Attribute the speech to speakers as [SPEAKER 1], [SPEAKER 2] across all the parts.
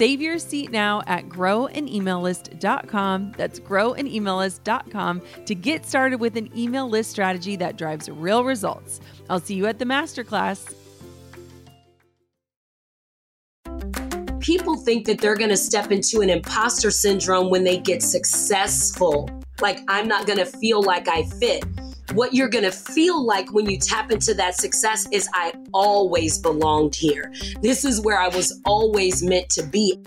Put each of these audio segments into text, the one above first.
[SPEAKER 1] Save your seat now at growanemaillist.com. That's growanemaillist.com to get started with an email list strategy that drives real results. I'll see you at the masterclass.
[SPEAKER 2] People think that they're going to step into an imposter syndrome when they get successful. Like, I'm not going to feel like I fit. What you're going to feel like when you tap into that success is I always belonged here. This is where I was always meant to be.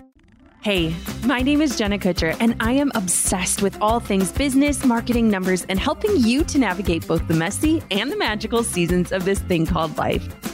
[SPEAKER 1] Hey, my name is Jenna Kutcher, and I am obsessed with all things business, marketing, numbers, and helping you to navigate both the messy and the magical seasons of this thing called life.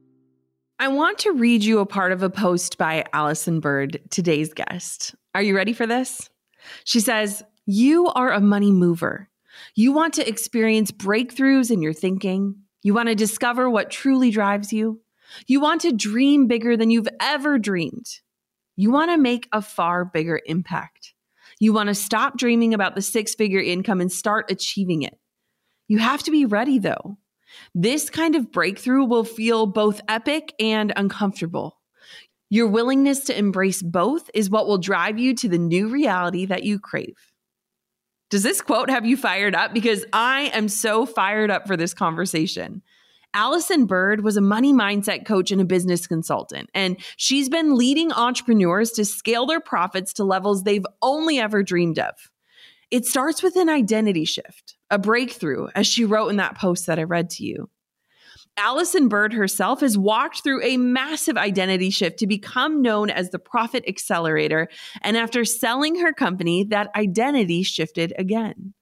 [SPEAKER 1] I want to read you a part of a post by Allyson Byrd, today's guest. Are you ready for this? She says, You are a money mover. You want to experience breakthroughs in your thinking. You want to discover what truly drives you. You want to dream bigger than you've ever dreamed. You want to make a far bigger impact. You want to stop dreaming about the six figure income and start achieving it. You have to be ready, though. This kind of breakthrough will feel both epic and uncomfortable. Your willingness to embrace both is what will drive you to the new reality that you crave. Does this quote have you fired up? Because I am so fired up for this conversation. Allyson Byrd was a money mindset coach and a business consultant, and she's been leading entrepreneurs to scale their profits to levels they've only ever dreamed of. It starts with an identity shift, a breakthrough, as she wrote in that post that I read to you. Allyson Byrd herself has walked through a massive identity shift to become known as the Profit Accelerator. And after selling her company, that identity shifted again.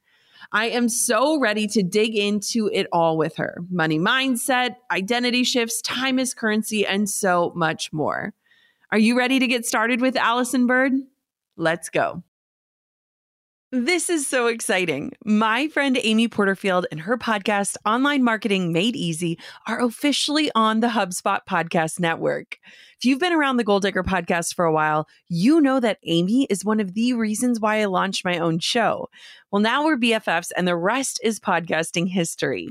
[SPEAKER 1] I am so ready to dig into it all with her money mindset, identity shifts, time is currency, and so much more. Are you ready to get started with Allyson Byrd? Let's go. This is so exciting. My friend Amy Porterfield and her podcast, Online Marketing Made Easy, are officially on the HubSpot Podcast Network. If you've been around the Goal Digger podcast for a while, you know that Amy is one of the reasons why I launched my own show. Well, now we're BFFs, and the rest is podcasting history.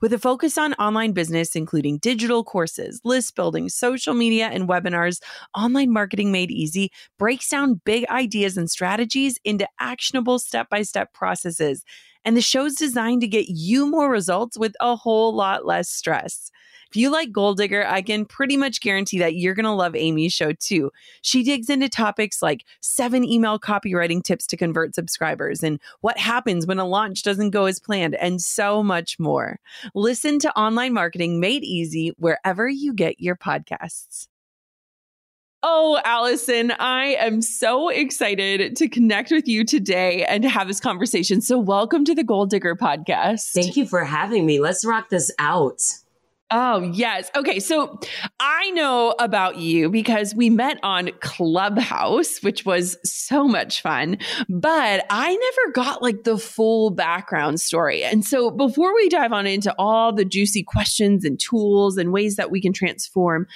[SPEAKER 1] With a focus on online business, including digital courses, list building, social media, and webinars, Online Marketing Made Easy breaks down big ideas and strategies into actionable step by step processes. And the show's designed to get you more results with a whole lot less stress. If you like Goal Digger, I can pretty much guarantee that you're going to love Amy's show too. She digs into topics like seven email copywriting tips to convert subscribers and what happens when a launch doesn't go as planned, and so much more. Listen to Online Marketing Made Easy wherever you get your podcasts. Oh, Allyson, I am so excited to connect with you today and to have this conversation. So, welcome to the Goal Digger podcast.
[SPEAKER 2] Thank you for having me. Let's rock this out.
[SPEAKER 1] Oh, yes. Okay. So I know about you because we met on Clubhouse, which was so much fun, but I never got like the full background story. And so before we dive on into all the juicy questions and tools and ways that we can transform,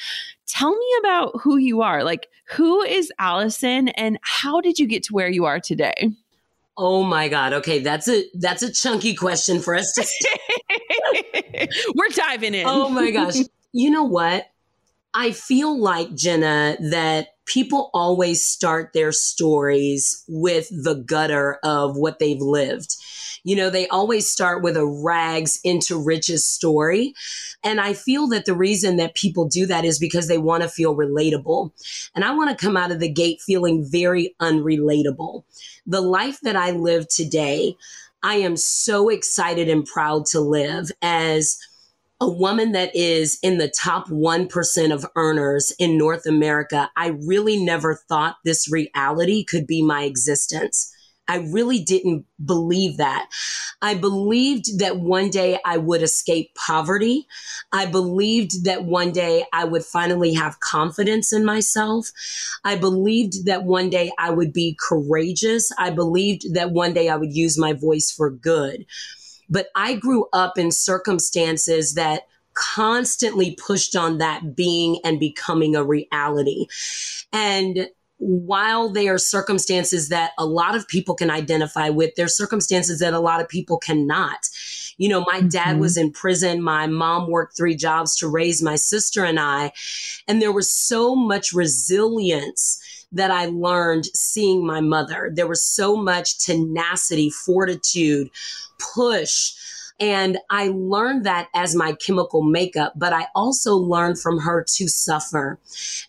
[SPEAKER 1] tell me about who you are. Like, who is Allyson and how did you get to where you are today?
[SPEAKER 2] Oh my God. Okay, that's a that's a chunky question for us to.
[SPEAKER 1] We're diving in.
[SPEAKER 2] Oh my gosh. You know what? I feel like Jenna that people always start their stories with the gutter of what they've lived. You know, they always start with a rags into riches story. And I feel that the reason that people do that is because they want to feel relatable. And I want to come out of the gate feeling very unrelatable. The life that I live today, I am so excited and proud to live as a woman that is in the top 1% of earners in North America. I really never thought this reality could be my existence. I really didn't believe that. I believed that one day I would escape poverty. I believed that one day I would finally have confidence in myself. I believed that one day I would be courageous. I believed that one day I would use my voice for good. But I grew up in circumstances that constantly pushed on that being and becoming a reality. And while they are circumstances that a lot of people can identify with, they're circumstances that a lot of people cannot. You know, my dad mm-hmm. was in prison. My mom worked three jobs to raise my sister and I. And there was so much resilience that I learned seeing my mother. There was so much tenacity, fortitude, push and I learned that as my chemical makeup, but I also learned from her to suffer.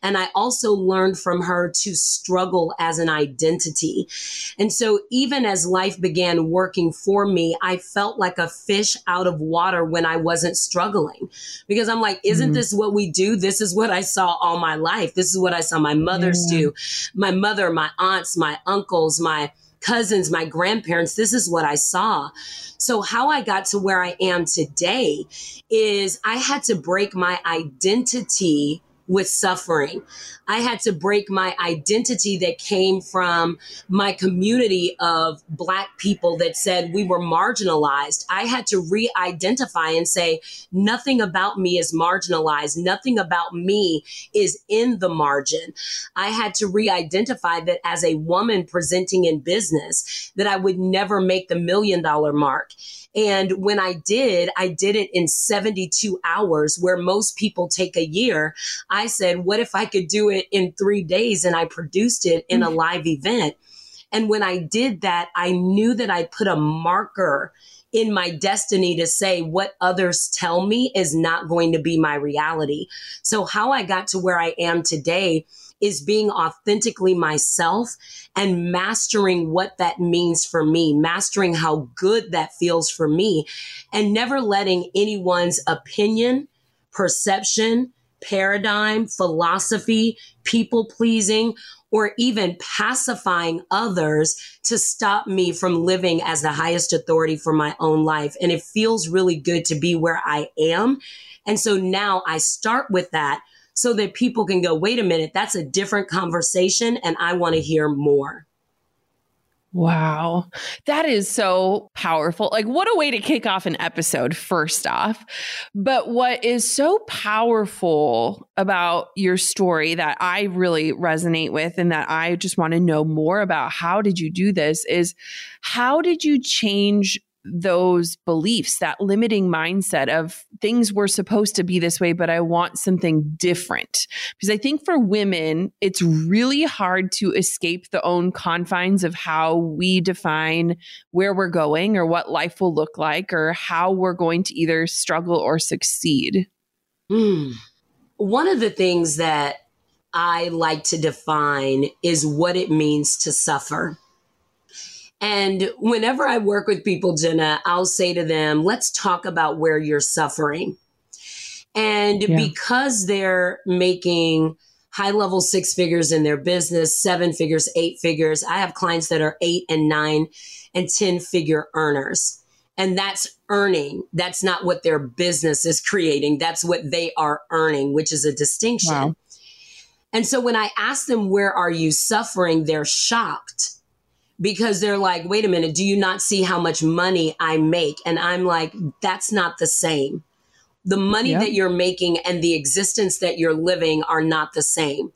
[SPEAKER 2] And I also learned from her to struggle as an identity. And so even as life began working for me, I felt like a fish out of water when I wasn't struggling because I'm like, isn't mm-hmm. this what we do? This is what I saw all my life. This is what I saw my mothers yeah. do. My mother, my aunts, my uncles, my cousins, my grandparents. This is what I saw. So, how I got to where I am today is I had to break my identity with suffering. I had to break my identity that came from my community of Black people that said we were marginalized. I had to re identify and say, nothing about me is marginalized. Nothing about me is in the margin. I had to re identify that as a woman presenting in business, that I would never make the million dollar mark. And when I did, I did it in 72 hours, where most people take a year. I said, what if I could do it in three days? And I produced it in a mm. live event. And when I did that, I knew that I put a marker in my destiny to say what others tell me is not going to be my reality. So, how I got to where I am today is being authentically myself and mastering what that means for me, mastering how good that feels for me, and never letting anyone's opinion, perception, paradigm, philosophy, people pleasing, or even pacifying others to stop me from living as the highest authority for my own life. And it feels really good to be where I am. And so now I start with that so that people can go, wait a minute, that's a different conversation and I want to hear more.
[SPEAKER 1] Wow. That is so powerful. Like, what a way to kick off an episode, first off. But what is so powerful about your story that I really resonate with and that I just want to know more about how did you do this is how did you change those beliefs, that limiting mindset of things were supposed to be this way, but I want something different. Because I think for women, it's really hard to escape the own confines of how we define where we're going or what life will look like or how we're going to either struggle or succeed.
[SPEAKER 2] Mm. One of the things that I like to define is what it means to suffer. And whenever I work with people, Jenna, I'll say to them, let's talk about where you're suffering. And yeah. because they're making high level six figures in their business, seven figures, eight figures, I have clients that are eight and nine and 10 figure earners. And that's earning. That's not what their business is creating. That's what they are earning, which is a distinction. Wow. And so when I ask them, where are you suffering? They're shocked because they're like, wait a minute, do you not see how much money I make? And I'm like, that's not the same. The money yep. that you're making and the existence that you're living are not the same.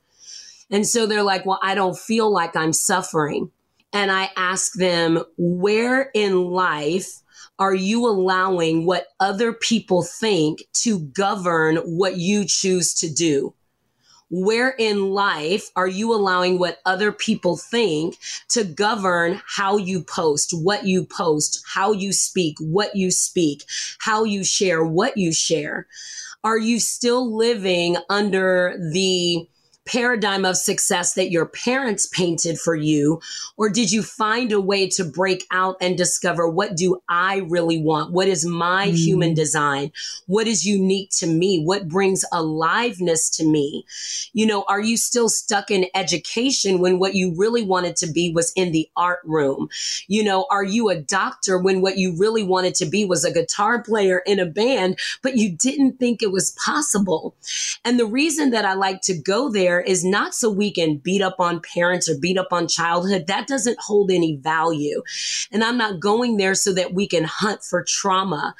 [SPEAKER 2] And so they're like, well, I don't feel like I'm suffering. And I ask them, where in life are you allowing what other people think to govern what you choose to do? Where in life are you allowing what other people think to govern how you post, what you post, how you speak, what you speak, how you share, what you share? Are you still living under the paradigm of success that your parents painted for you? Or did you find a way to break out and discover what do I really want? What is my mm. human design? What is unique to me? What brings aliveness to me? You know, are you still stuck in education when what you really wanted to be was in the art room? You know, are you a doctor when what you really wanted to be was a guitar player in a band, but you didn't think it was possible? And the reason that I like to go there there is not so we can beat up on parents or beat up on childhood. That doesn't hold any value. And I'm not going there so that we can hunt for trauma.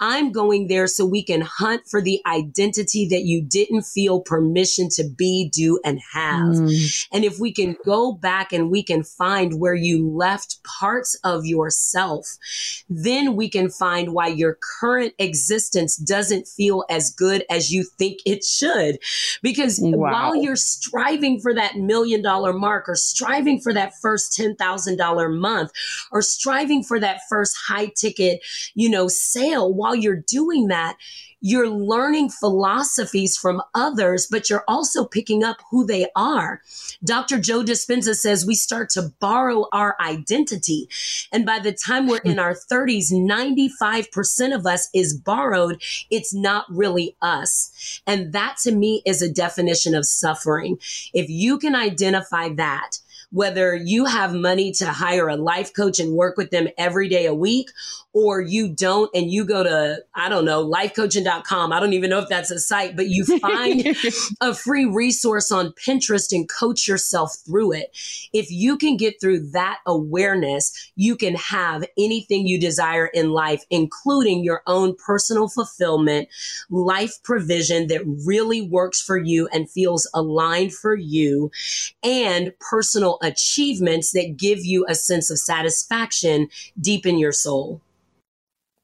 [SPEAKER 2] I'm going there so we can hunt for the identity that you didn't feel permission to be, do, and have. Mm. And if we can go back and we can find where you left parts of yourself, then we can find why your current existence doesn't feel as good as you think it should. Because wow. while you're striving for that million dollar mark or striving for that first $10,000 month or striving for that first high ticket, you know, sale, while you're doing that, you're learning philosophies from others, but you're also picking up who they are. Dr. Joe Dispenza says we start to borrow our identity. And by the time we're in our 30s, 95% of us is borrowed. It's not really us. And that to me is a definition of suffering. If you can identify that, whether you have money to hire a life coach and work with them every day a week, or you don't and you go to, I don't know, lifecoaching.com. I don't even know if that's a site, but you find a free resource on Pinterest and coach yourself through it. If you can get through that awareness, you can have anything you desire in life, including your own personal fulfillment, life provision that really works for you and feels aligned for you, and personal achievements that give you a sense of satisfaction deep in your soul.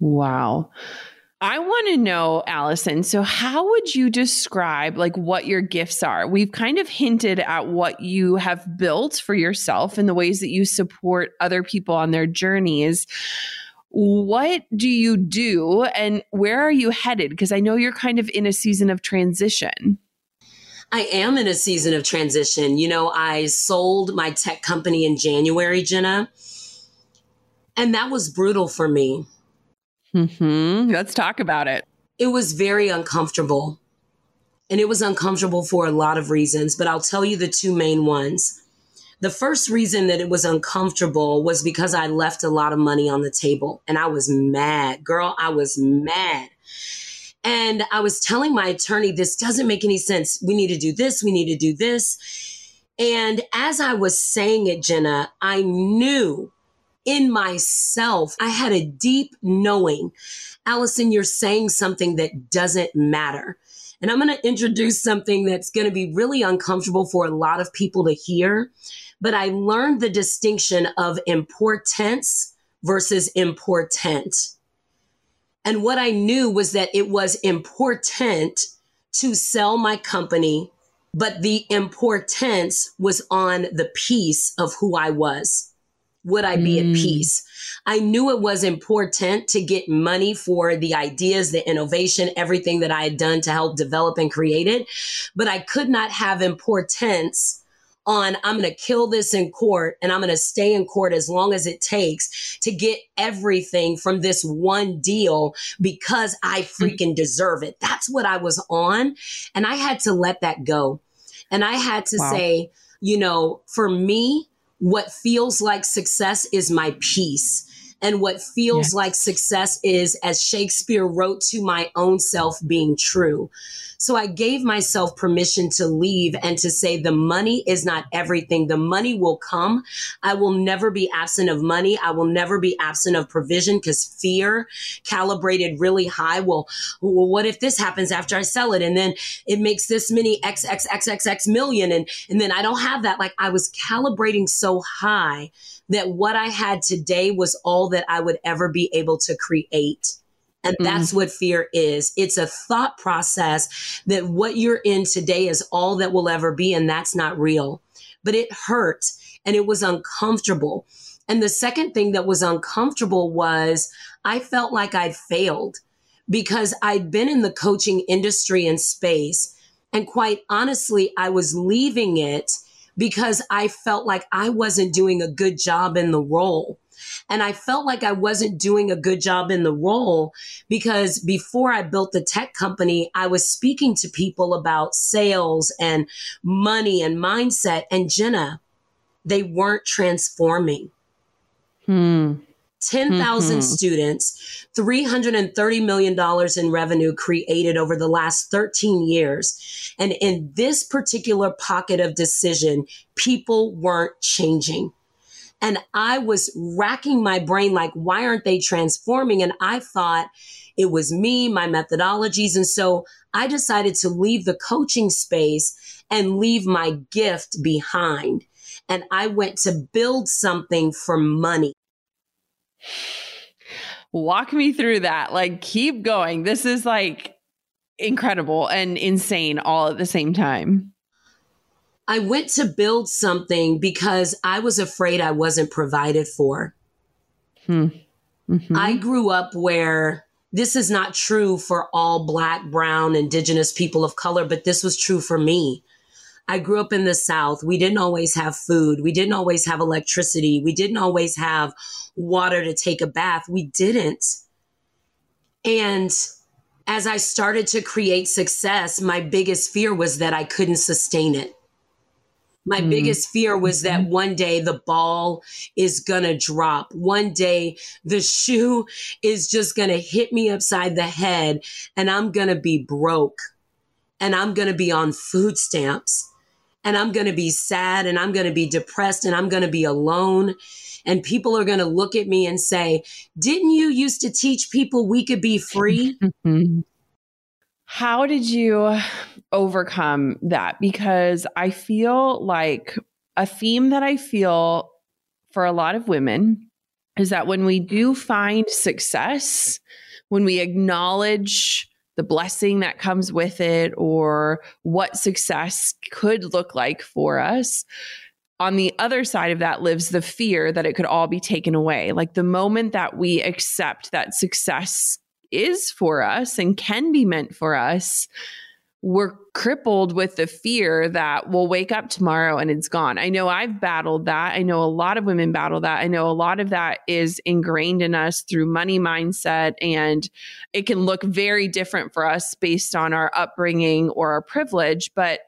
[SPEAKER 1] Wow. I want to know, Allyson. So, how would you describe like what your gifts are? We've kind of hinted at what you have built for yourself and the ways that you support other people on their journeys. What do you do and where are you headed? Because I know you're kind of in a season of transition.
[SPEAKER 2] I am in a season of transition. You know, I sold my tech company in January, Jenna, and that was brutal for me
[SPEAKER 1] Mm-hmm. Let's talk about it.
[SPEAKER 2] It was very uncomfortable. And it was uncomfortable for a lot of reasons, but I'll tell you the two main ones. The first reason that it was uncomfortable was because I left a lot of money on the table and I was mad. Girl, I was mad. And I was telling my attorney, this doesn't make any sense. We need to do this. We need to do this. And as I was saying it, Jenna, I knew in myself, I had a deep knowing, Allyson, you're saying something that doesn't matter. And I'm going to introduce something that's going to be really uncomfortable for a lot of people to hear. But I learned the distinction of importance versus important. And what I knew was that it was important to sell my company, but the importance was on the piece of who I was would I be mm. at peace? I knew it was important to get money for the ideas, the innovation, everything that I had done to help develop and create it. But I could not have importance on I'm going to kill this in court and I'm going to stay in court as long as it takes to get everything from this one deal because I mm. freaking deserve it. That's what I was on. And I had to let that go. And I had to wow. say, you know, for me, what feels like success is my peace. And what feels like success is, as Shakespeare wrote to my own self, being true. So I gave myself permission to leave and to say the money is not everything. The money will come. I will never be absent of money. I will never be absent of provision because fear calibrated really high. Well, well, what if this happens after I sell it? And then it makes this many X, X, X, X, X million. And, and then I don't have that. Like I was calibrating so high that what I had today was all that I would ever be able to create. And mm-hmm. that's what fear is. It's a thought process that what you're in today is all that will ever be. And that's not real. But it hurt and it was uncomfortable. And the second thing that was uncomfortable was I felt like I'd failed because I'd been in the coaching industry and space. And quite honestly, I was leaving it because I felt like I wasn't doing a good job in the role. And I felt like I wasn't doing a good job in the role because before I built the tech company, I was speaking to people about sales and money and mindset. And Jenna, they weren't transforming.
[SPEAKER 1] Hmm.
[SPEAKER 2] 10,000 mm-hmm. students, $330 million in revenue created over the last 13 years. And in this particular pocket of decision, people weren't changing. And I was racking my brain like, why aren't they transforming? And I thought it was me, my methodologies. And so I decided to leave the coaching space and leave my gift behind. And I went to build something for money.
[SPEAKER 1] Walk me through that. Like, keep going. This is like incredible and insane all at the same time.
[SPEAKER 2] I went to build something because I was afraid I wasn't provided for.
[SPEAKER 1] Hmm.
[SPEAKER 2] Mm-hmm. I grew up where this is not true for all Black, Brown, Indigenous people of color, but this was true for me. I grew up in the South. We didn't always have food. We didn't always have electricity. We didn't always have water to take a bath. We didn't. And as I started to create success, my biggest fear was that I couldn't sustain it. My mm. biggest fear was that mm-hmm. one day the ball is going to drop. One day the shoe is just going to hit me upside the head and I'm going to be broke and I'm going to be on food stamps and I'm going to be sad and I'm going to be depressed and I'm going to be alone. And people are going to look at me and say, Didn't you used to teach people we could be free?
[SPEAKER 1] How did you overcome that? Because I feel like a theme that I feel for a lot of women is that when we do find success, when we acknowledge the blessing that comes with it or what success could look like for us, on the other side of that lives the fear that it could all be taken away. Like the moment that we accept that success is for us and can be meant for us, we're crippled with the fear that we'll wake up tomorrow and it's gone. I know I've battled that. I know a lot of women battle that. I know a lot of that is ingrained in us through money mindset, and it can look very different for us based on our upbringing or our privilege. But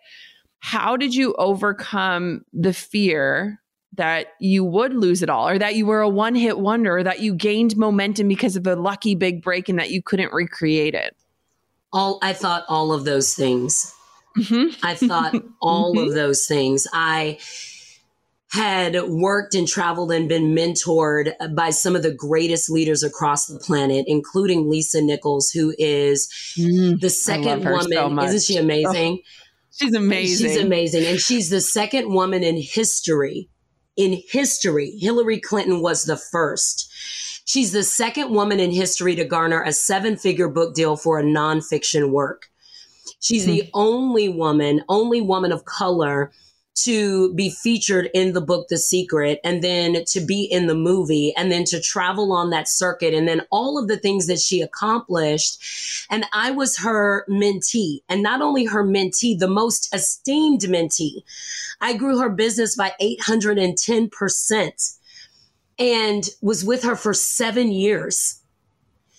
[SPEAKER 1] how did you overcome the fear that you would lose it all or that you were a one hit wonder or that you gained momentum because of a lucky big break and that you couldn't recreate it?
[SPEAKER 2] All I thought all of those things. Mm-hmm. I thought all mm-hmm. of those things. I had worked and traveled and been mentored by some of the greatest leaders across the planet, including Lisa Nichols, who is mm, the second woman. So Isn't she amazing? Oh,
[SPEAKER 1] she's amazing.
[SPEAKER 2] She's amazing. And she's the second woman in history in history. Hillary Clinton was the first. She's the second woman in history to garner a seven figure book deal for a nonfiction work. She's the hmm. only woman, only woman of color to be featured in the book The Secret and then to be in the movie and then to travel on that circuit and then all of the things that she accomplished. And I was her mentee and not only her mentee, the most esteemed mentee. I grew her business by 810% and was with her for seven years.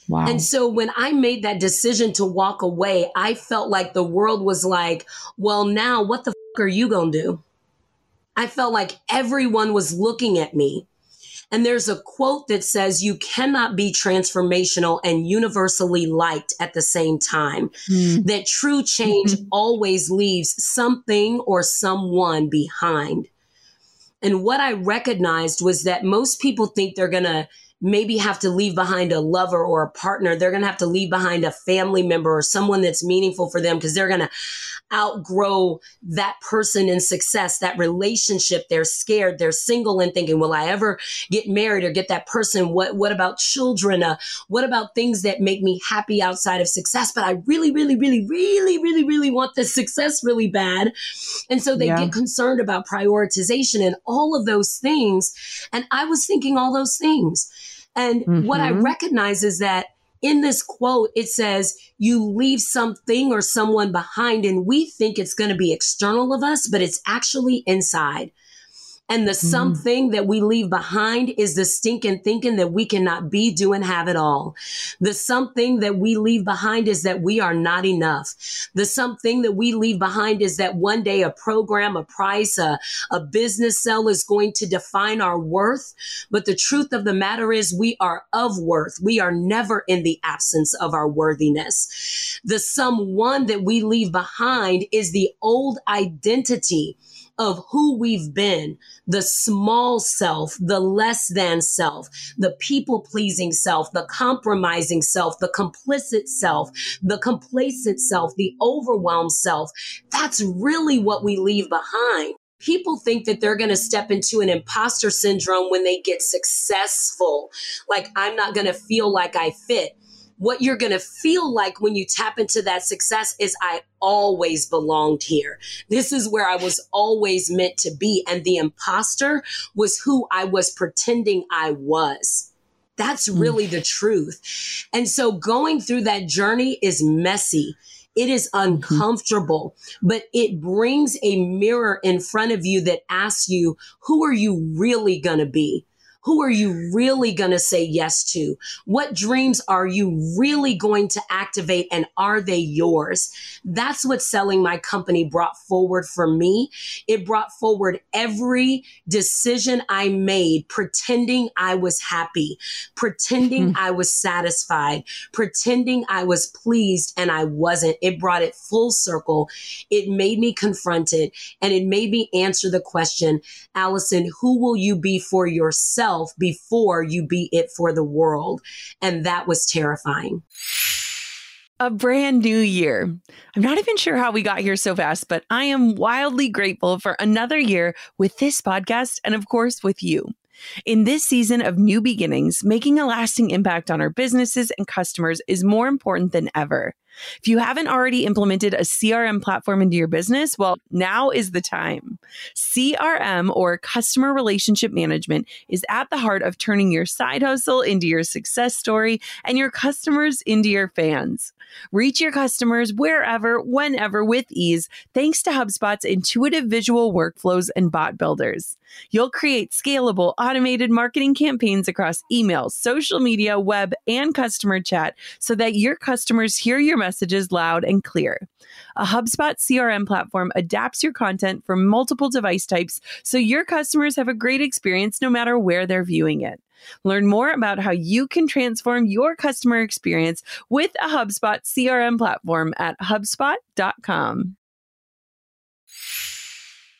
[SPEAKER 2] Wow. And so when I made that decision to walk away, I felt like the world was like, well, now what the f- are you going to do? I felt like everyone was looking at me. And there's a quote that says, You cannot be transformational and universally liked at the same time. Mm. That true change mm-hmm. always leaves something or someone behind. And what I recognized was that most people think they're going to maybe have to leave behind a lover or a partner. They're going to have to leave behind a family member or someone that's meaningful for them because they're going to outgrow that person in success, that relationship. They're scared. They're single and thinking, will I ever get married or get that person? What, what about children? Uh, what about things that make me happy outside of success? But I really, really, really, really, really, really want the success really bad. And so they yeah. get concerned about prioritization and all of those things. And I was thinking all those things. And mm-hmm. what I mm-hmm. recognize is that in this quote, it says, you leave something or someone behind, and we think it's going to be external of us, but it's actually inside. And the mm. something that we leave behind is the stinking thinking that we cannot be, do, and have it all. The something that we leave behind is that we are not enough. The something that we leave behind is that one day a program, a price, a, a business sell is going to define our worth. But the truth of the matter is we are of worth. We are never in the absence of our worthiness. The someone that we leave behind is the old identity of who we've been, the small self, the less than self, the people pleasing self, the compromising self, the complicit self, the complacent self, the overwhelmed self. That's really what we leave behind. People think that they're going to step into an imposter syndrome when they get successful. Like, I'm not going to feel like I fit what you're going to feel like when you tap into that success is I always belonged here. This is where I was always meant to be. And the imposter was who I was pretending I was. That's hmm. really the truth. And so going through that journey is messy. It is mm-hmm. uncomfortable, mm-hmm. but it brings a mirror in front of you that asks you, who are you really going to be? Who are you really going to say yes to? What dreams are you really going to activate and are they yours? That's what selling my company brought forward for me. It brought forward every decision I made, pretending I was happy, pretending mm. I was satisfied, pretending I was pleased and I wasn't. It brought it full circle. It made me confronted and it made me answer the question, Allyson, who will you be for yourself? Yourself before you be it for the world. And that was terrifying.
[SPEAKER 1] A brand new year. I'm not even sure how we got here so fast, but I am wildly grateful for another year with this podcast and, of course, with you. In this season of new beginnings, making a lasting impact on our businesses and customers is more important than ever. If you haven't already implemented a CRM platform into your business, well, now is the time. CRM or customer relationship management is at the heart of turning your side hustle into your success story and your customers into your fans. Reach your customers wherever, whenever with ease, thanks to HubSpot's intuitive visual workflows and bot builders. You'll create scalable, automated marketing campaigns across email, social media, web, and customer chat so that your customers hear your messages loud and clear. A HubSpot CRM platform adapts your content for multiple device types so your customers have a great experience no matter where they're viewing it. Learn more about how you can transform your customer experience with a HubSpot CRM platform at HubSpot.com.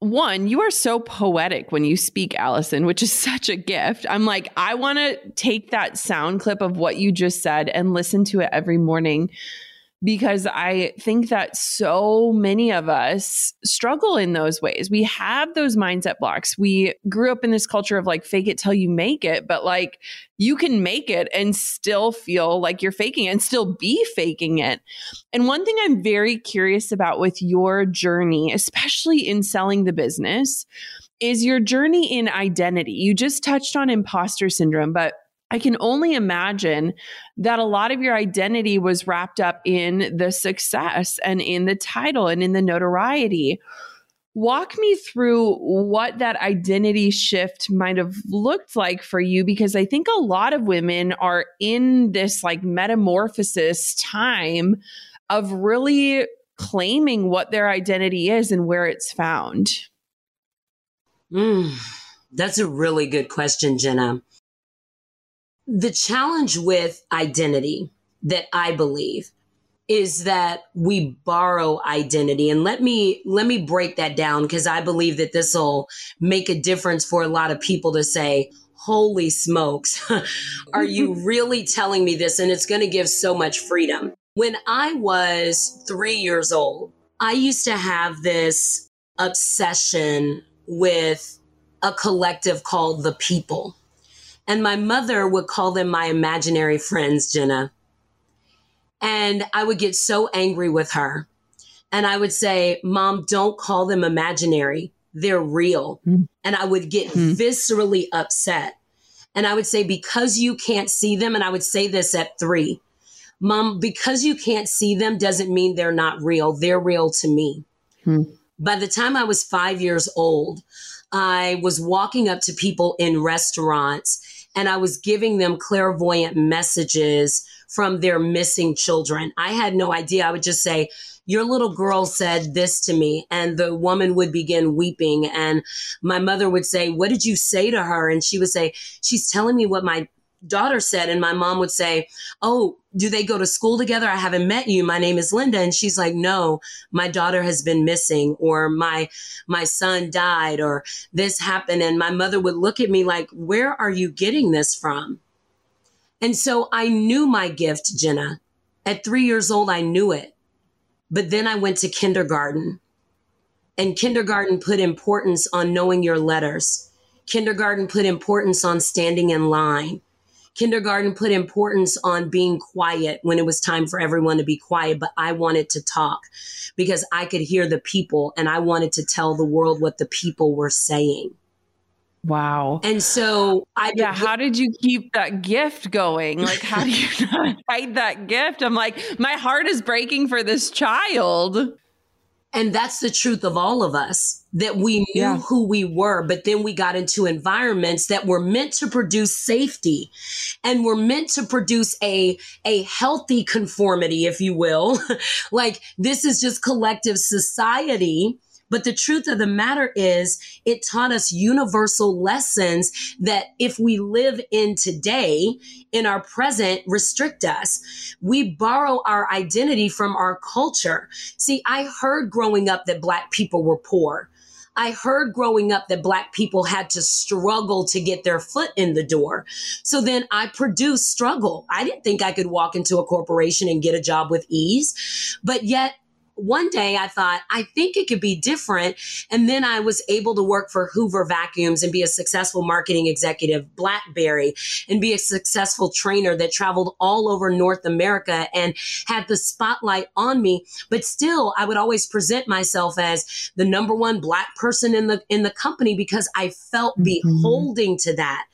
[SPEAKER 1] One, you are so poetic when you speak, Allyson, which is such a gift. I'm like, I want to take that sound clip of what you just said and listen to it every morning because I think that so many of us struggle in those ways. We have those mindset blocks. We grew up in this culture of like fake it till you make it, but like you can make it and still feel like you're faking it and still be faking it. And one thing I'm very curious about with your journey, especially in selling the business, is your journey in identity. You just touched on imposter syndrome, but I can only imagine that a lot of your identity was wrapped up in the success and in the title and in the notoriety. Walk me through what that identity shift might have looked like for you because I think a lot of women are in this like metamorphosis time of really claiming what their identity is and where it's found.
[SPEAKER 2] Mm, that's a really good question, Jenna. The challenge with identity that I believe is that we borrow identity. And let me let me break that down because I believe that this will make a difference for a lot of people to say holy smokes are you really telling me this? And it's going to give so much freedom. When I was 3 years old I used to have this obsession with a collective called the people and my mother would call them my imaginary friends, Jenna. And I would get so angry with her. And I would say, Mom, don't call them imaginary. They're real. Mm. And I would get mm. viscerally upset. And I would say, because you can't see them, and I would say this at three, Mom, because you can't see them doesn't mean they're not real. They're real to me. Mm. By the time I was five years old, I was walking up to people in restaurants and I was giving them clairvoyant messages from their missing children. I had no idea. I would just say, your little girl said this to me and the woman would begin weeping and my mother would say what did you say to her and she would say she's telling me what my daughter said and my mom would say oh do they go to school together? I haven't met you. My name is linda. And she's like no my daughter has been missing or my my son died or this happened. And my mother would look at me like where are you getting this from? And so i knew my gift jenna. At three years old i knew it. But then i went to kindergarten. And kindergarten put importance on knowing your letters. Kindergarten put importance on standing in line kindergarten put importance on being quiet when it was time for everyone to be quiet, but I wanted to talk because I could hear the people and I wanted to tell the world what the people were saying.
[SPEAKER 1] Wow.
[SPEAKER 2] And so I
[SPEAKER 1] Yeah, how did you keep that gift going? Like how do you not hide that gift? I'm like, my heart is breaking for this child.
[SPEAKER 2] And that's the truth of all of us that we knew yeah. who we were, but then we got into environments that were meant to produce safety and were meant to produce a, a healthy conformity, if you will. like this is just collective society but the truth of the matter is, it taught us universal lessons that if we live in today, in our present, restrict us. We borrow our identity from our culture. See, I heard growing up that Black people were poor. I heard growing up that Black people had to struggle to get their foot in the door. So then I produced struggle. I didn't think I could walk into a corporation and get a job with ease, but yet one day I thought, I think it could be different. And then I was able to work for Hoover Vacuums and be a successful marketing executive, Blackberry, and be a successful trainer that traveled all over North America and had the spotlight on me. But still, I would always present myself as the number one black person in the in the company because I felt mm-hmm. beholding to that.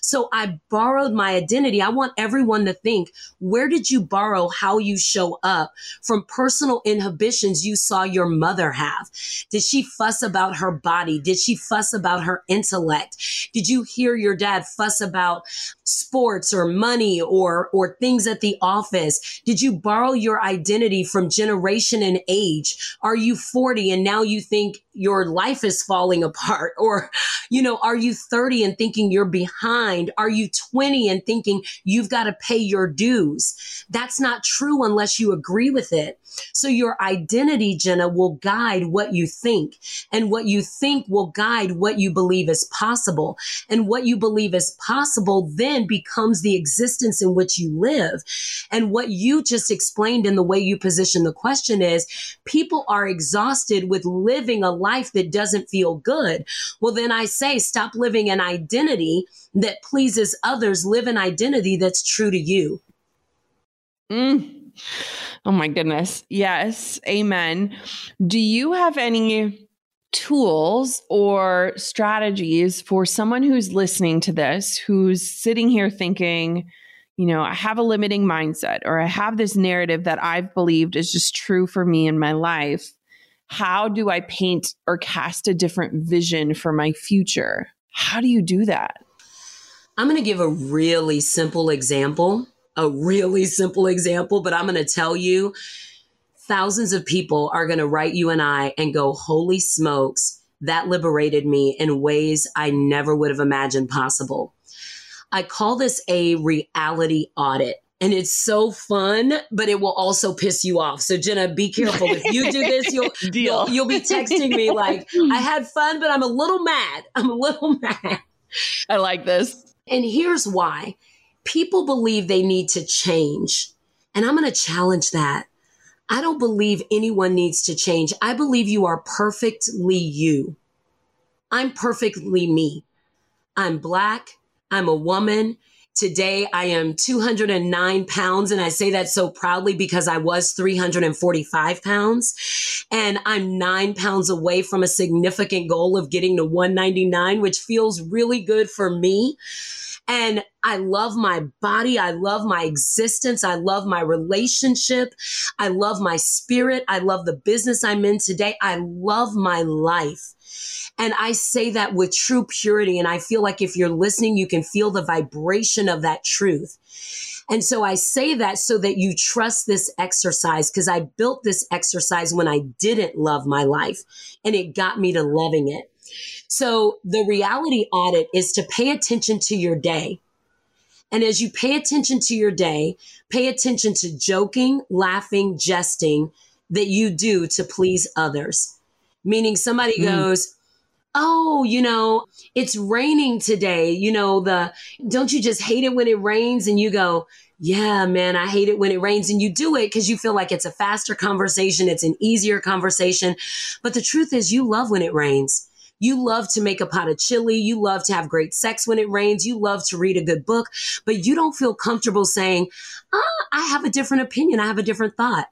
[SPEAKER 2] So I borrowed my identity. I want everyone to think, where did you borrow how you show up from personal inhibition? You saw your mother have? Did she fuss about her body? Did she fuss about her intellect? Did you hear your dad fuss about sports or money or or things at the office? Did you borrow your identity from generation and age? Are you 40 and now you think your life is falling apart or you know, are you 30 and thinking you're behind? Are you 20 and thinking you've got to pay your dues? That's not true unless you agree with it. So your identity, Jenna, will guide what you think and what you think will guide what you believe is possible. And what you believe is possible then becomes the existence in which you live. And what you just explained in the way you position the question is people are exhausted with living a life that doesn't feel good. Well, then I say stop living an identity that pleases others, live an identity that's true to you.
[SPEAKER 1] Mm. Oh my goodness. Yes. Amen. Do you have any tools or strategies for someone who's listening to this, who's sitting here thinking, you know, I have a limiting mindset or I have this narrative that I've believed is just true for me in my life? How do I paint or cast a different vision for my future? How do you do that?
[SPEAKER 2] I'm going to give a really simple example a really simple example, but I'm going to tell you thousands of people are going to write you and I and go, Holy smokes, that liberated me in ways I never would have imagined possible. I call this a reality audit. And it's so fun, but it will also piss you off. So Jenna, be careful. If you do this, you'll, you'll, you'll be texting me like, I had fun, but I'm a little mad. I'm a little mad.
[SPEAKER 1] I like this.
[SPEAKER 2] And here's why people believe they need to change. And I'm going to challenge that. I don't believe anyone needs to change. I believe you are perfectly you. I'm perfectly me. I'm black. I'm a woman. Today I am 209 pounds. And I say that so proudly because I was 345 pounds. And I'm nine pounds away from a significant goal of getting to 199, which feels really good for me. And I love my body. I love my existence. I love my relationship. I love my spirit. I love the business I'm in today. I love my life. And I say that with true purity. And I feel like if you're listening, you can feel the vibration of that truth. And so I say that so that you trust this exercise because I built this exercise when I didn't love my life and it got me to loving it. So the reality audit is to pay attention to your day. And as you pay attention to your day, pay attention to joking, laughing, jesting that you do to please others. Meaning somebody mm. goes, Oh, you know, it's raining today. You know, the don't you just hate it when it rains? And you go, yeah, man, I hate it when it rains. And you do it because you feel like it's a faster conversation, it's an easier conversation. But the truth is, you love when it rains. You love to make a pot of chili. You love to have great sex when it rains. You love to read a good book, but you don't feel comfortable saying, ah, I have a different opinion. I have a different thought.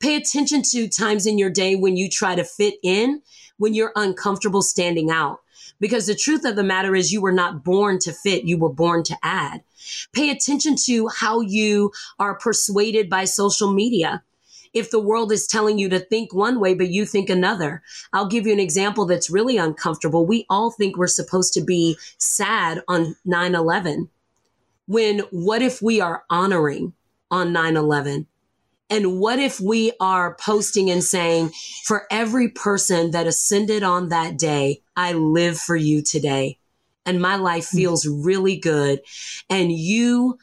[SPEAKER 2] Pay attention to times in your day when you try to fit in, when you're uncomfortable standing out. Because the truth of the matter is, you were not born to fit, you were born to add. Pay attention to how you are persuaded by social media if the world is telling you to think one way, but you think another. I'll give you an example that's really uncomfortable. We all think we're supposed to be sad on 9 11. When what if we are honoring on 9 11? And what if we are posting and saying, for every person that ascended on that day, I live for you today. And my life hmm. feels really good. And you,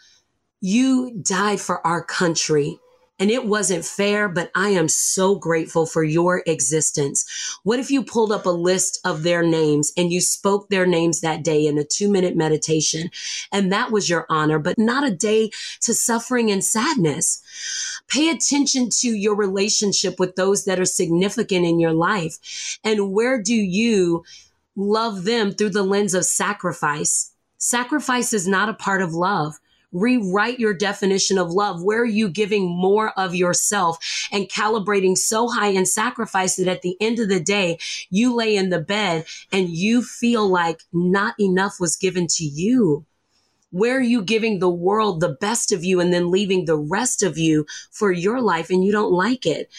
[SPEAKER 2] you died for our country and it wasn't fair, but I am so grateful for your existence. What if you pulled up a list of their names and you spoke their names that day in a two minute meditation? And that was your honor, but not a day to suffering and sadness. Pay attention to your relationship with those that are significant in your life. And where do you love them through the lens of sacrifice? Sacrifice is not a part of love rewrite your definition of love. Where are you giving more of yourself and calibrating so high in sacrifice that at the end of the day, you lay in the bed and you feel like not enough was given to you? Where are you giving the world the best of you and then leaving the rest of you for your life and you don't like it?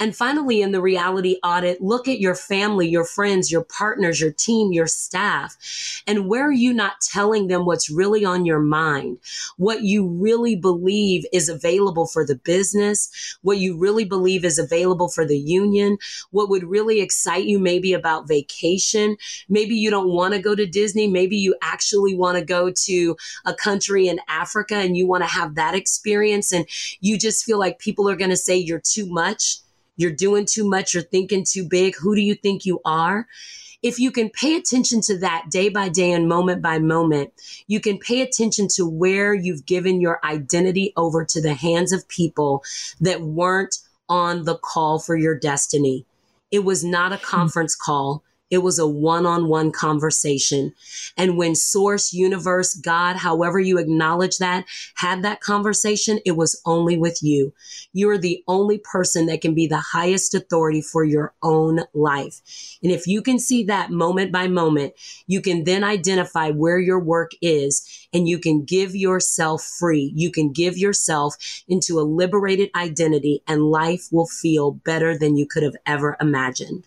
[SPEAKER 2] And finally, in the reality audit, look at your family, your friends, your partners, your team, your staff, and where are you not telling them what's really on your mind? What you really believe is available for the business, what you really believe is available for the union, what would really excite you maybe about vacation. Maybe you don't want to go to Disney. Maybe you actually want to go to a country in Africa and you want to have that experience and you just feel like people are going to say you're too much you're doing too much, you're thinking too big. Who do you think you are? If you can pay attention to that day by day and moment by moment, you can pay attention to where you've given your identity over to the hands of people that weren't on the call for your destiny. It was not a hmm. conference call. It was a one on one conversation. And when source, universe, God, however you acknowledge that, had that conversation, it was only with you. You are the only person that can be the highest authority for your own life. And if you can see that moment by moment, you can then identify where your work is and you can give yourself free. You can give yourself into a liberated identity and life will feel better than you could have ever imagined.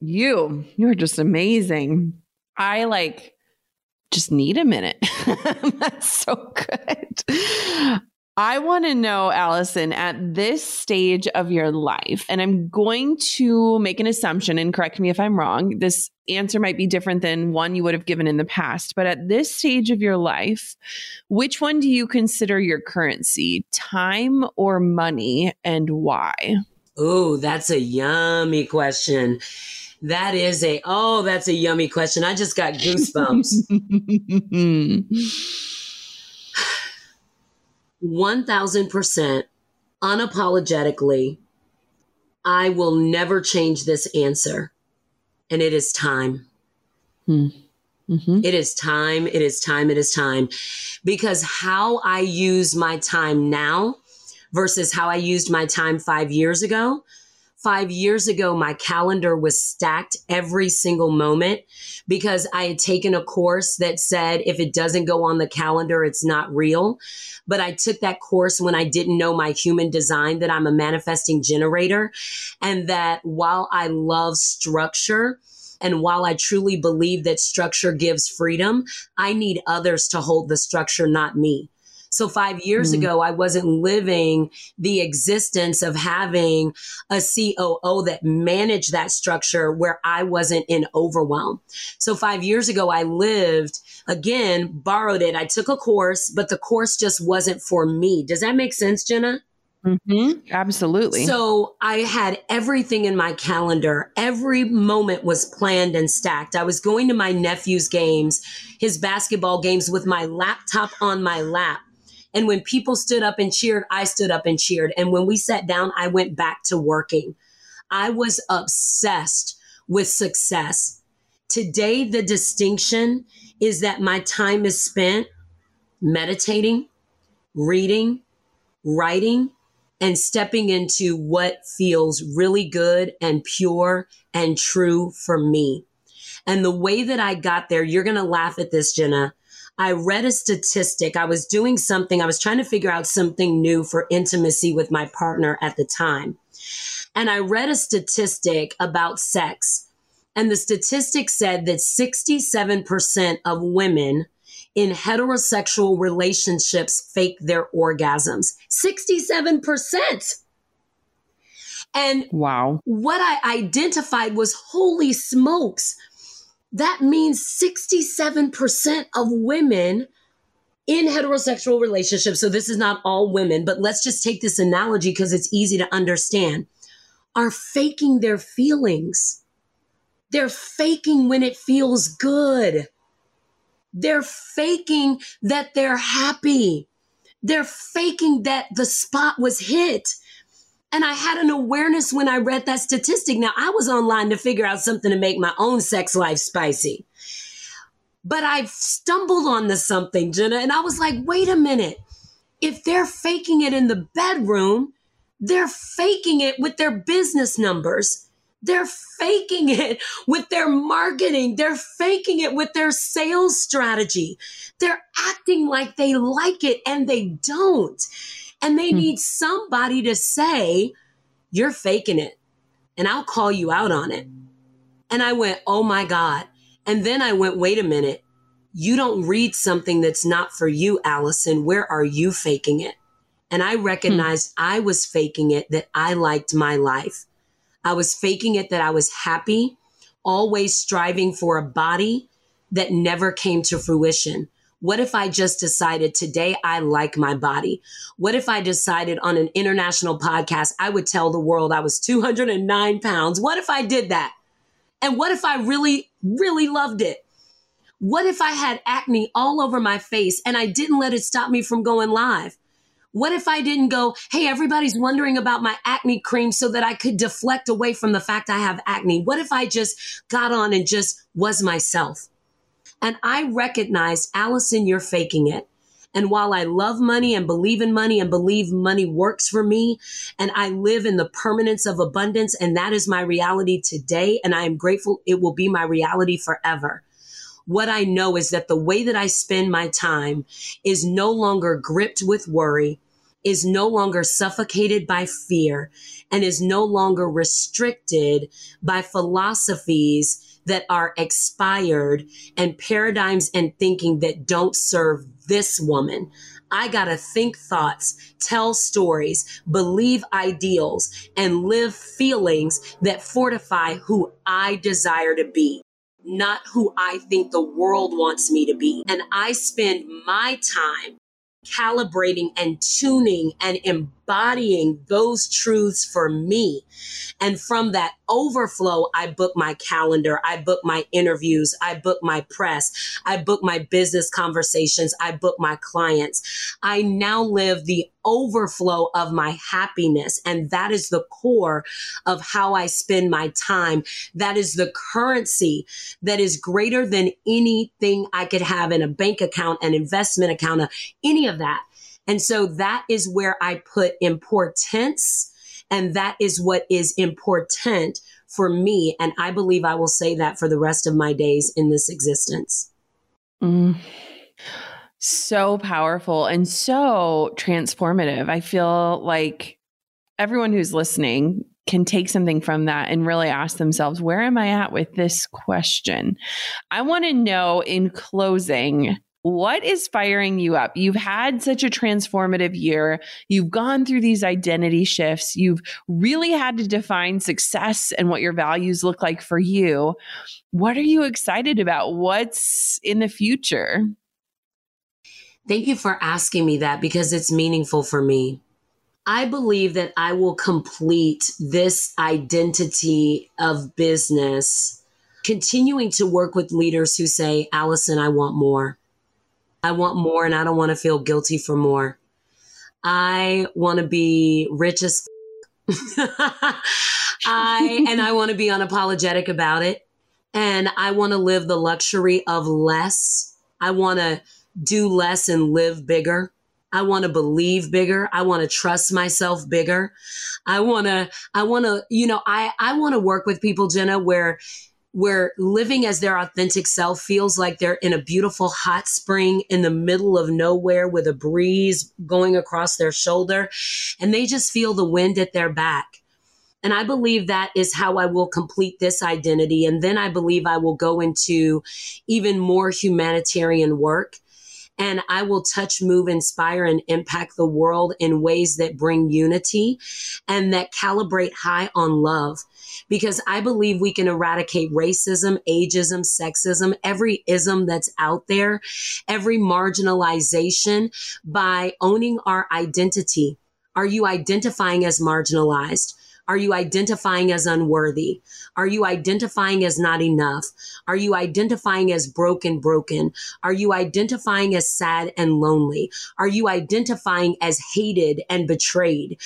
[SPEAKER 1] you, you're just amazing. I like just need a minute. That's so good. I want to know, Allyson, at this stage of your life, and I'm going to make an assumption and correct me if I'm wrong. This answer might be different than one you would have given in the past, but at this stage of your life, which one do you consider your currency, time or money, and why?
[SPEAKER 2] Oh, that's a yummy question. That is a, oh, that's a yummy question. I just got goosebumps. 1000% unapologetically, I will never change this answer. And it is time. Hmm. Mm-hmm. It is time. It is time. It is time. Because how I use my time now versus how I used my time five years ago Five years ago, my calendar was stacked every single moment because I had taken a course that said if it doesn't go on the calendar, it's not real. But I took that course when I didn't know my human design, that I'm a manifesting generator, and that while I love structure, And while I truly believe that structure gives freedom, I need others to hold the structure, not me. So five years mm-hmm. ago, I wasn't living the existence of having a COO that managed that structure where I wasn't in overwhelm. So five years ago, I lived again, borrowed it. I took a course, but the course just wasn't for me. Does that make sense, Jenna?
[SPEAKER 1] Mm-hmm. Absolutely.
[SPEAKER 2] So I had everything in my calendar. Every moment was planned and stacked. I was going to my nephew's games, his basketball games with my laptop on my lap. And when people stood up and cheered, I stood up and cheered. And when we sat down, I went back to working. I was obsessed with success. Today, the distinction is that my time is spent meditating, reading, writing, and stepping into what feels really good and pure and true for me. And the way that I got there, you're going to laugh at this, Jenna. I read a statistic. I was doing something, I was trying to figure out something new for intimacy with my partner at the time. And I read a statistic about sex. And the statistic said that 67% of women in heterosexual relationships fake their orgasms. 67%. And
[SPEAKER 1] wow.
[SPEAKER 2] What I identified was holy smokes that means 67% of women in heterosexual relationships, so this is not all women, but let's just take this analogy because it's easy to understand, are faking their feelings. They're faking when it feels good. They're faking that they're happy. They're faking that the spot was hit. And I had an awareness when I read that statistic. Now, I was online to figure out something to make my own sex life spicy. But I stumbled onto something, Jenna, and I was like, wait a minute. If they're faking it in the bedroom, they're faking it with their business numbers. They're faking it with their marketing. They're faking it with their sales strategy. They're acting like they like it and they don't. And they hmm. need somebody to say, You're faking it. And I'll call you out on it. And I went, Oh my God. And then I went, Wait a minute. You don't read something that's not for you, Allyson. Where are you faking it? And I recognized hmm. I was faking it that I liked my life. I was faking it that I was happy, always striving for a body that never came to fruition. What if I just decided today I like my body? What if I decided on an international podcast I would tell the world I was 209 pounds? What if I did that? And what if I really, really loved it? What if I had acne all over my face and I didn't let it stop me from going live? What if I didn't go, hey, everybody's wondering about my acne cream so that I could deflect away from the fact I have acne? What if I just got on and just was myself? And I recognized, Allyson, you're faking it. And while I love money and believe in money and believe money works for me, and I live in the permanence of abundance, and that is my reality today, and I am grateful it will be my reality forever. What I know is that the way that I spend my time is no longer gripped with worry, is no longer suffocated by fear, and is no longer restricted by philosophies that are expired and paradigms and thinking that don't serve this woman. I got to think thoughts, tell stories, believe ideals, and live feelings that fortify who I desire to be, not who I think the world wants me to be. And I spend my time calibrating and tuning and embodying those truths for me. And from that overflow, I book my calendar, I book my interviews, I book my press, I book my business conversations, I book my clients. I now live the overflow of my happiness. And that is the core of how I spend my time. That is the currency that is greater than anything I could have in a bank account, an investment account, any of that. And so that is where I put importance and that is what is important for me. And I believe I will say that for the rest of my days in this existence.
[SPEAKER 1] Mm. So powerful and so transformative. I feel like everyone who's listening can take something from that and really ask themselves, where am I at with this question? I want to know in closing, what is firing you up? You've had such a transformative year. You've gone through these identity shifts. You've really had to define success and what your values look like for you. What are you excited about? What's in the future?
[SPEAKER 2] Thank you for asking me that because it's meaningful for me. I believe that I will complete this identity of business, continuing to work with leaders who say, Allyson, I want more. I want more and I don't want to feel guilty for more. I want to be rich as I and I want to be unapologetic about it. And I want to live the luxury of less. I want to do less and live bigger. I want to believe bigger. I want to trust myself bigger. I want to, I want to, you know, I, I want to work with people, Jenna, where where living as their authentic self feels like they're in a beautiful hot spring in the middle of nowhere with a breeze going across their shoulder and they just feel the wind at their back. And I believe that is how I will complete this identity. And then I believe I will go into even more humanitarian work and I will touch, move, inspire, and impact the world in ways that bring unity and that calibrate high on love. Because I believe we can eradicate racism, ageism, sexism, every ism that's out there, every marginalization by owning our identity. Are you identifying as marginalized? Are you identifying as unworthy? Are you identifying as not enough? Are you identifying as broken, broken? Are you identifying as sad and lonely? Are you identifying as hated and betrayed?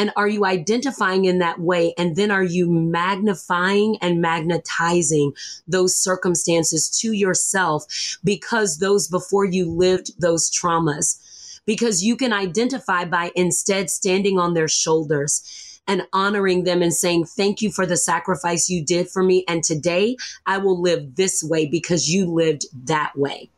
[SPEAKER 2] And are you identifying in that way? And then are you magnifying and magnetizing those circumstances to yourself because those before you lived those traumas? Because you can identify by instead standing on their shoulders and honoring them and saying, Thank you for the sacrifice you did for me. And today I will live this way because you lived that way.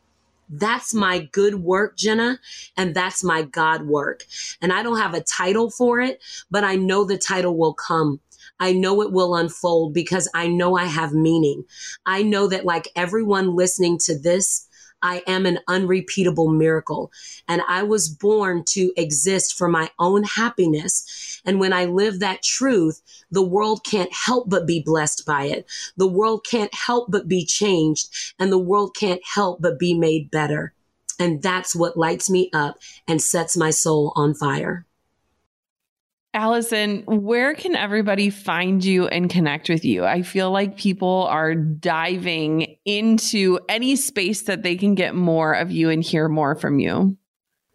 [SPEAKER 2] That's my good work, Jenna, and that's my God work. And I don't have a title for it, but I know the title will come. I know it will unfold because I know I have meaning. I know that, like everyone listening to this, I am an unrepeatable miracle. And I was born to exist for my own happiness. And when I live that truth, the world can't help but be blessed by it. The world can't help but be changed. And the world can't help but be made better. And that's what lights me up and sets my soul on fire.
[SPEAKER 1] Allyson, where can everybody find you and connect with you? I feel like people are diving into any space that they can get more of you and hear more from you.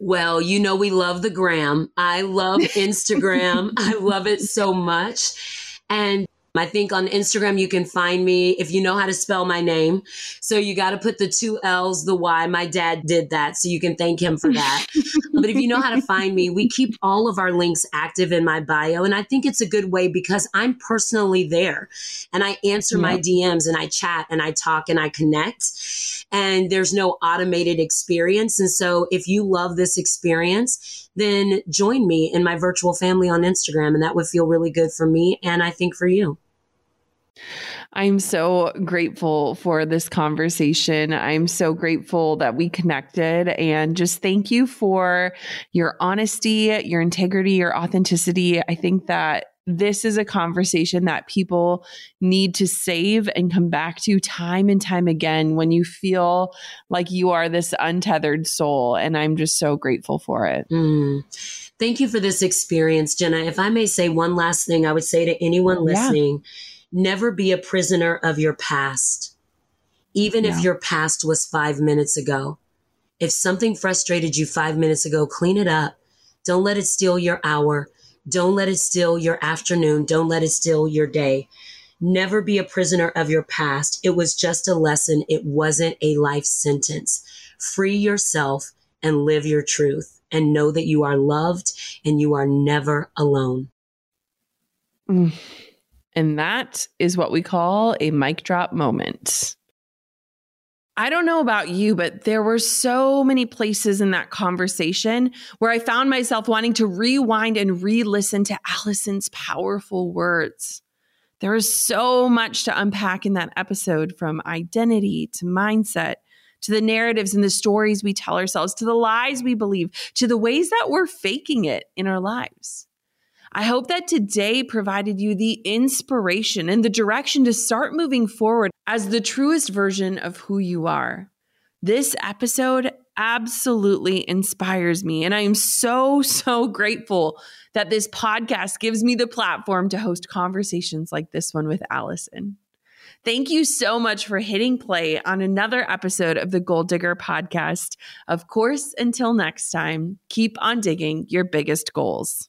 [SPEAKER 2] Well, you know, we love the gram. I love Instagram. I love it so much. And I think on Instagram, you can find me if you know how to spell my name. So you got to put the two L's, the Y. My dad did that. So you can thank him for that. but if you know how to find me, we keep all of our links active in my bio. And I think it's a good way because I'm personally there and I answer yep. my DMs and I chat and I talk and I connect. And there's no automated experience. And so if you love this experience, then join me in my virtual family on Instagram. And that would feel really good for me. And I think for you.
[SPEAKER 1] I'm so grateful for this conversation. I'm so grateful that we connected and just thank you for your honesty, your integrity, your authenticity. I think that this is a conversation that people need to save and come back to time and time again when you feel like you are this untethered soul. And I'm just so grateful for it.
[SPEAKER 2] Mm. Thank you for this experience, Jenna. If I may say one last thing, I would say to anyone listening, yeah Never be a prisoner of your past, even if your past was five minutes ago. If something frustrated you five minutes ago, clean it up. Don't let it steal your hour. Don't let it steal your afternoon. Don't let it steal your day. Never be a prisoner of your past. It was just a lesson. It wasn't a life sentence. Free yourself and live your truth and know that you are loved and you are never alone.
[SPEAKER 1] Mm. And that is what we call a mic drop moment. I don't know about you, but there were so many places in that conversation where I found myself wanting to rewind and re listen to Allyson's powerful words. There was so much to unpack in that episode from identity to mindset to the narratives and the stories we tell ourselves, to the lies we believe, to the ways that we're faking it in our lives. I hope that today provided you the inspiration and the direction to start moving forward as the truest version of who you are. This episode absolutely inspires me, and I am so, so grateful that this podcast gives me the platform to host conversations like this one with Allyson. Thank you so much for hitting play on another episode of the Goal Digger podcast. Of course, until next time, keep on digging your biggest goals.